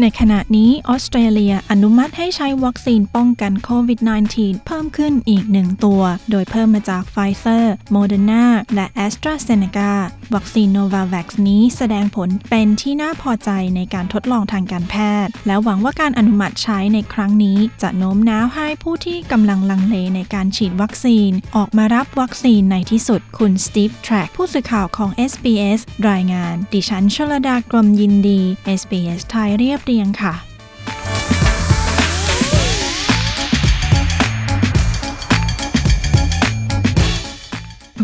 ในขณะนี้ออสเตรเลียอนุมัติให้ใช้วัคซีนป้องกันโควิด -19 เพิ่มขึ้นอีกหนึ่งตัว โดยเพิ่มมาจากไฟเซอร์ โมเดอร์นาและ AstraZeneca วัคซีน Novavax นี้แสดงผลเป็นที่น่าพอใจในการทดลองทางการแพทย์ และหวังว่าการอนุมัติใช้ในครั้งนี้ จะโน้มน้าวให้ผู้ที่กำลังลังเลในการฉีดวัคซีน ออกมารับวัคซีนในที่สุด คุณสตีฟแทร็กผู้สื่อข่าวของ SBS รายงาน ดิฉันชลดากรมยินดี SBS ไทยเรียบเรียงค่ะ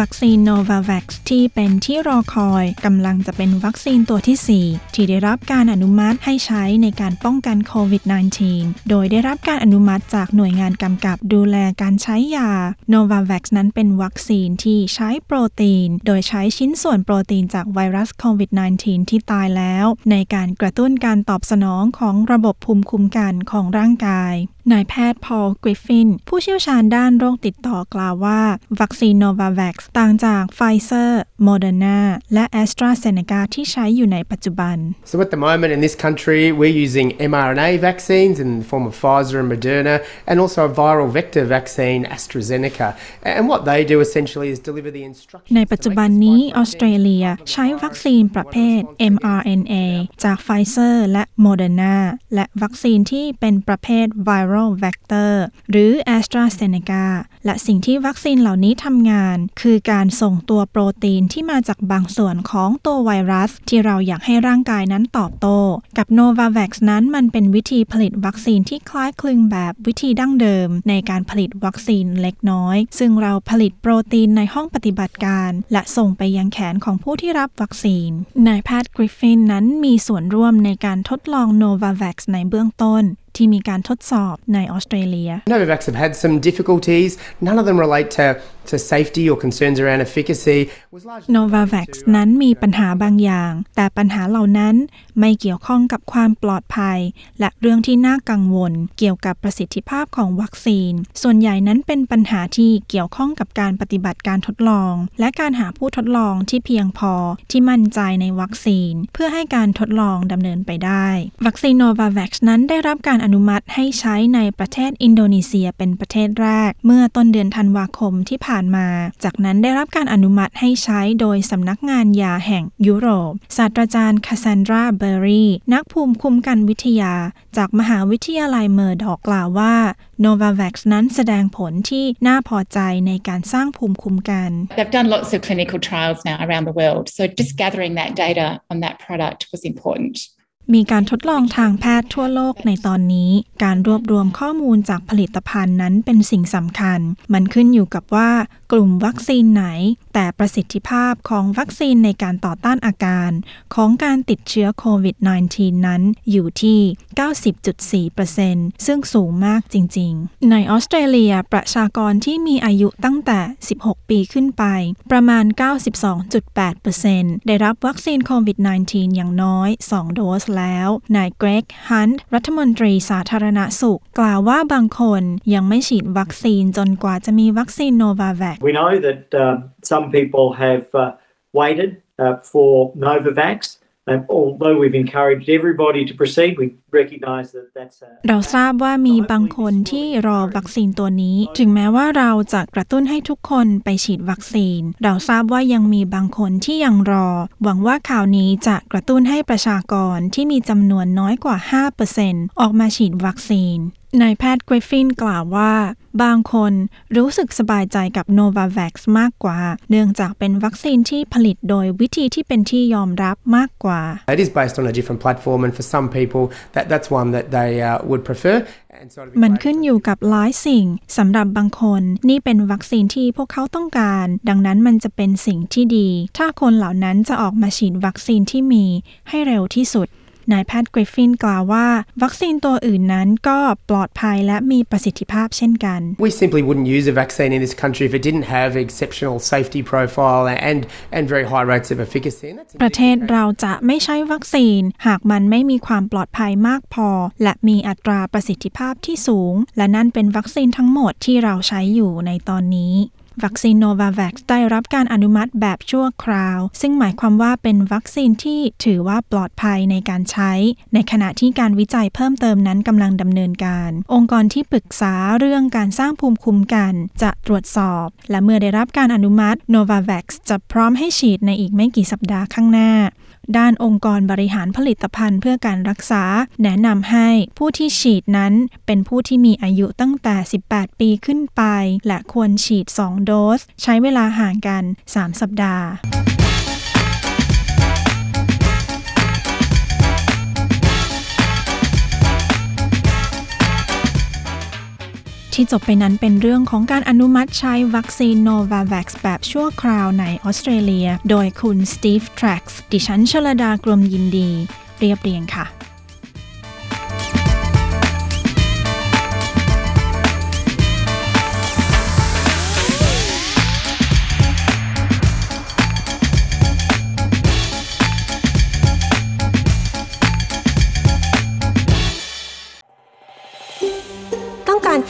วัคซีน Novavax ที่เป็นที่รอคอยกำลังจะเป็นวัคซีนตัวที่ 4 ที่ได้รับการอนุมัติให้ใช้ในการป้องกันโควิด -19 โดยได้รับการอนุมัติจากหน่วยงานกำกับดูแลการใช้ยา Novavax นั้นเป็นวัคซีนที่ใช้โปรตีน โดยใช้ชิ้นส่วนโปรตีนจากไวรัสโควิด -19 ที่ตายแล้ว ในการกระตุ้นการตอบสนองของระบบภูมิคุ้มกันของร่างกาย นายแพทย์พอลกริฟฟิน ผู้เชี่ยวชาญด้านโรคติดต่อกล่าวว่า วัคซีน Novavax ต่างจากไฟเซอร์โมเดอร์นาและ AstraZeneca ที่ใช้อยู่ในปัจจุบัน So at the moment in this country, we're using mRNA vaccines in the form of Pfizer and Moderna, and also a viral vector vaccine, AstraZeneca. And what they do essentially is deliver the instructions. ในปัจจุบันนี้ออสเตรเลียใช้วัคซีนประเภท mRNA จากไฟเซอร์และโมเดอร์นาและวัคซีนที่เป็นประเภท viral vector หรือ AstraZeneca และสิ่งที่วัคซีนเหล่านี้ทำงาน คือการส่งตัวโปรตีนที่มาจากบางส่วนของตัวไวรัส ที่เราอยากให้ร่างกายนั้นตอบโต้ กับ Novavax นั้นมันเป็นวิธีผลิตวัคซีนที่คล้ายคลึงแบบวิธีดั้งเดิม ในการผลิตวัคซีนเล็กน้อย ซึ่งเราผลิตโปรตีนในห้องปฏิบัติการ และส่งไปยังแขนของผู้ที่รับวัคซีนนายแพทย์กริฟฟินนั้นมีส่วนร่วมในการทดลอง Novavax ในเบื้องต้น ที่มีการทดสอบในออสเตรเลีย Novavax have had some difficulties. None of them relate to, to safety or concerns around efficacy. It was largely Novavax นั้นมีปัญหาบางอย่าง แต่ปัญหาเหล่านั้นไม่เกี่ยวข้องกับความปลอดภัย และเรื่องที่น่ากังวล เกี่ยวกับประสิทธิภาพของวัคซีน ส่วนใหญ่นั้นเป็นปัญหาที่เกี่ยวข้องกับการปฏิบัติการทดลอง และการหาผู้ทดลองที่เพียงพอที่มั่นใจในวัคซีน เพื่อให้การทดลองดำเนินไปได้ วัคซีน Novavax นั้นได้รับการอนุมัติให้ใช้ในประเทศอินโดนีเซียเป็นประเทศแรก เมื่อต้นเดือนธันวาคมที่ผ่านมา จากนั้นได้รับการอนุมัติให้ใช้โดยสำนักงานยาแห่งยุโรป ศาสตราจารย์คาซานดราเบอร์รีนักภูมิคุ้มกันวิทยา จากมหาวิทยาลัยเมอร์ดอกกล่าวว่า Novavax นั้นแสดงผลที่น่าพอใจในการสร้างภูมิคุ้มกัน They've done lots of clinical trials now around the world, so just gathering that data on that product was important. มีการทดลองทางแพทย์ทั่วโลกในตอนนี้ การรวบรวมข้อมูลจากผลิตภัณฑ์นั้นเป็นสิ่งสำคัญ มันขึ้นอยู่กับว่ากลุ่มวัคซีนไหน แต่ประสิทธิภาพของวัคซีนในการต่อต้านอาการ ของการติดเชื้อโควิด -19 นั้นอยู่ที่ 90.4%ซึ่งสูงมากจริง ๆ ในออสเตรเลียประชากรที่มีอายุตั้งแต่ 16 ปีขึ้นไป ประมาณ 92.8%ได้รับวัคซีนโควิด -19 อย่างน้อย 2 โดสแล้ว นายเกรกฮันต์รัฐมนตรีสาธารณสุข กล่าวว่าบางคนยังไม่ฉีดวัคซีนจนกว่าจะมีวัคซีนโนวาแว We know that um, some people have uh, waited uh, for Novavax. Um, although we've encouraged everybody to proceed, we recognise that that's a เราทราบว่ามีบางคนที่รอวัคซีนตัวนี้ ถึงแม้ว่าเราจะกระตุ้นให้ทุกคนไปฉีดวัคซีน เราทราบว่ายังมีบางคนที่ยังรอ หวังว่าข่าวนี้จะกระตุ้นให้ประชากรที่มีจำนวนน้อยกว่า 5%ออกมาฉีดวัคซีนนายแพทย์กริฟฟินกล่าวว่า บางคนรู้สึกสบายใจกับ Novavax มากกว่า เนื่องจากเป็นวัคซีนที่ผลิตโดยวิธีที่เป็นที่ยอมรับมากกว่า It is based on a different platform, and for some people, that, that's one that they uh, would prefer. And so it'd be มัน great ขึ้นอยู่กับหลายสิ่งสำหรับบางคนนี่เป็นวัคซีนที่พวกเขาต้องการ ดังนั้นมันจะเป็นสิ่งที่ดี ถ้าคนเหล่านั้นจะออกมาฉีดวัคซีนที่มีให้เร็วที่สุด นายแพทย์กริฟฟินกล่าวว่า วัคซีนตัวอื่นนั้นก็ปลอดภัยและมีประสิทธิภาพเช่นกัน We simply wouldn't use a vaccine in this country if it didn't have exceptional safety profile and, and very high rates of efficacy. And that's a ประเทศเราจะไม่ใช้วัคซีน หากมันไม่มีความปลอดภัยมากพอ และมีอัตราประสิทธิภาพที่สูง และนั่นเป็นวัคซีนทั้งหมดที่เราใช้อยู่ในตอนนี้ วัคซีนโนวาแวคได้รับการอนุมัติแบบชั่วคราว ซึ่งหมายความว่าเป็นวัคซีนที่ถือว่าปลอดภัยในการใช้ ในขณะที่การวิจัยเพิ่มเติมนั้นกำลังดำเนินการ องค์กรที่ปรึกษาเรื่องการสร้างภูมิคุ้มกัน จะตรวจสอบ และเมื่อได้รับการอนุมัติโนวาแวคจะพร้อมให้ฉีดในอีกไม่กี่สัปดาห์ข้างหน้า ด้านองค์กรบริหารผลิตภัณฑ์เพื่อการรักษา แนะนำให้ผู้ที่ฉีดนั้นเป็นผู้ที่มีอายุตั้งแต่ 18 ปีขึ้นไป และควรฉีด 2 โดส ใช้เวลาห่างกัน 3 สัปดาห์ ที่จบไปนั้นเป็นเรื่องของการอนุมัติใช้วัคซีนโนวาแว็กซ์แบบชั่วคราวในออสเตรเลีย โดยคุณสตีฟทรักส์ดิฉันชลดากรมยินดี เรียบเรียงค่ะ